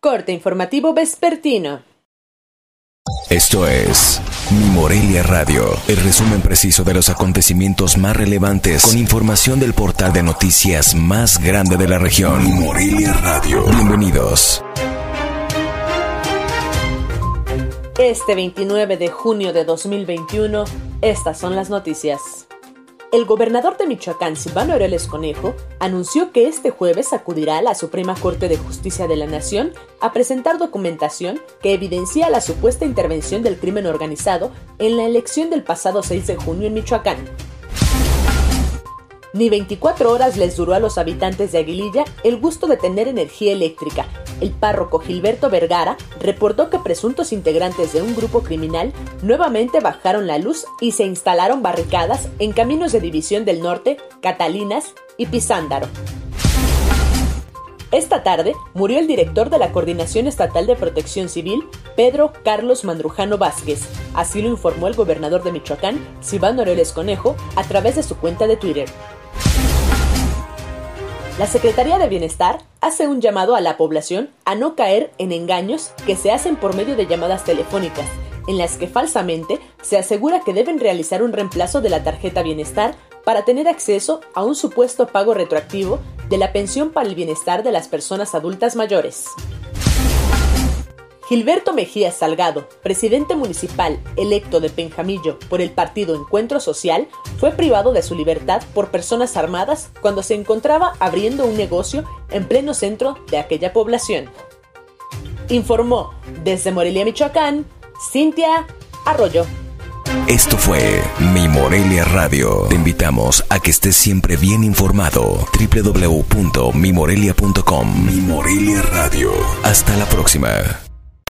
Corte informativo vespertino. Esto es Mi Morelia Radio, el resumen preciso de los acontecimientos más relevantes con información del portal de noticias más grande de la región. Mi Morelia Radio. Bienvenidos. Este 29 de junio de 2021, estas son las noticias. El gobernador de Michoacán, Silvano Aureoles Conejo, anunció que este jueves acudirá a la Suprema Corte de Justicia de la Nación a presentar documentación que evidencia la supuesta intervención del crimen organizado en la elección del pasado 6 de junio en Michoacán. Ni 24 horas les duró a los habitantes de Aguililla el gusto de tener energía eléctrica. El párroco Gilberto Vergara reportó que presuntos integrantes de un grupo criminal nuevamente bajaron la luz y se instalaron barricadas en caminos de División del Norte, Catalinas y Pisándaro. Esta tarde murió el director de la Coordinación Estatal de Protección Civil, Pedro Carlos Mandrujano Vázquez. Así lo informó el gobernador de Michoacán, Silvano Aureoles Conejo, a través de su cuenta de Twitter. La Secretaría de Bienestar hace un llamado a la población a no caer en engaños que se hacen por medio de llamadas telefónicas, en las que falsamente se asegura que deben realizar un reemplazo de la tarjeta Bienestar para tener acceso a un supuesto pago retroactivo de la pensión para el bienestar de las personas adultas mayores. Gilberto Mejía Salgado, presidente municipal electo de Penjamillo por el partido Encuentro Social, fue privado de su libertad por personas armadas cuando se encontraba abriendo un negocio en pleno centro de aquella población. Informó desde Morelia, Michoacán, Cintia Arroyo. Esto fue Mi Morelia Radio. Te invitamos a que estés siempre bien informado. www.mimorelia.com Mi Morelia Radio. Hasta la próxima.